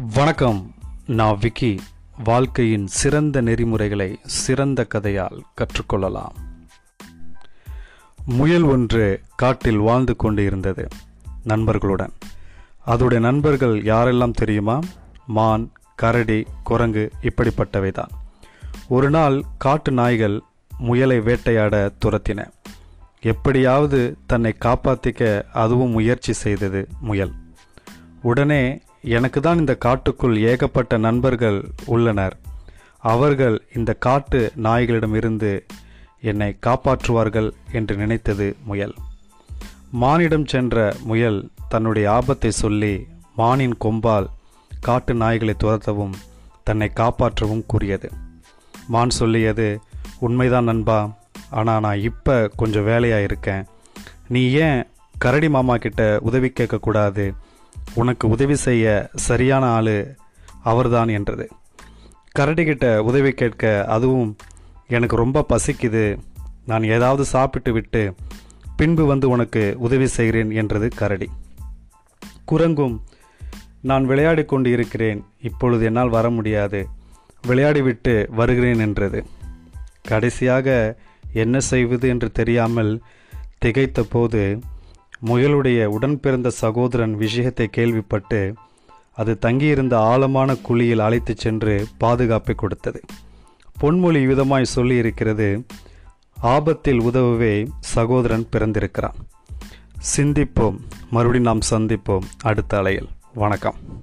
வணக்கம். நான் விக்கி. வாழ்க்கையின் சிறந்த நெறிமுறைகளை சிறந்த கதையால் கற்றுக்கொள்ளலாம். முயல் ஒன்று காட்டில் வாழ்ந்து கொண்டு இருந்தது நண்பர்களுடன். அதோடைய நண்பர்கள் யாரெல்லாம் தெரியுமா? மான் கரடி குரங்கு இப்படிப்பட்டவை தான் ஒரு நாள் காட்டு நாய்கள் முயலை வேட்டையாட துரத்தின. எப்படியாவது தன்னை காப்பாற்றிக்க அதுவும் முயற்சி செய்தது முயல். உடனே எனக்கு தான் இந்த காட்டுக்குள் ஏகப்பட்ட நண்பர்கள் உள்ளனர். அவர்கள் இந்த காட்டு நாய்களிடமிருந்து என்னை காப்பாற்றுவார்கள் என்று நினைத்தது முயல். மானிடம் சென்ற முயல் தன்னுடைய ஆபத்தை சொல்லி மானின் கொம்பால் காட்டு நாய்களை துரத்தவும் தன்னை காப்பாற்றவும் கூறியது. மான் சொல்லியது உண்மைதான் நண்பா ஆனால் நான் இப்போ கொஞ்சம் வேலையாக இருக்கேன். நீ ஏன் கரடி மாமா கிட்ட உதவி கேட்கக்கூடாது? உனக்கு உதவி செய்ய சரியான ஆள் அவர்தான் என்றது. கரடிக்கிட்ட உதவி கேட்க அதுவும் எனக்கு ரொம்ப பசிக்குது. நான் ஏதாவது சாப்பிட்டு விட்டு பின்பு வந்து உனக்கு உதவி செய்கிறேன் என்றது கரடி. குரங்கும் நான் விளையாடி கொண்டு இருக்கிறேன் இப்பொழுது என்னால் வர முடியாது. விளையாடிவிட்டு வருகிறேன் என்றது. கடைசியாக என்ன செய்வது என்று தெரியாமல் திகைத்த போது முயலுடைய உடன்பிறந்த சகோதரன் விஷயத்தை கேள்விப்பட்டு அது தங்கியிருந்த ஆழமான குழியில் அழைத்துச் சென்று பாதுகாப்பை கொடுத்தது. பொன்மொழி விதமாய் சொல்லி இருக்கிறது ஆபத்தில் உதவவே சகோதரன் பிறந்திருக்கிறான். சிந்திப்போம் மறுபடியும் நாம் சந்திப்போம் அடுத்த அலையில். வணக்கம்.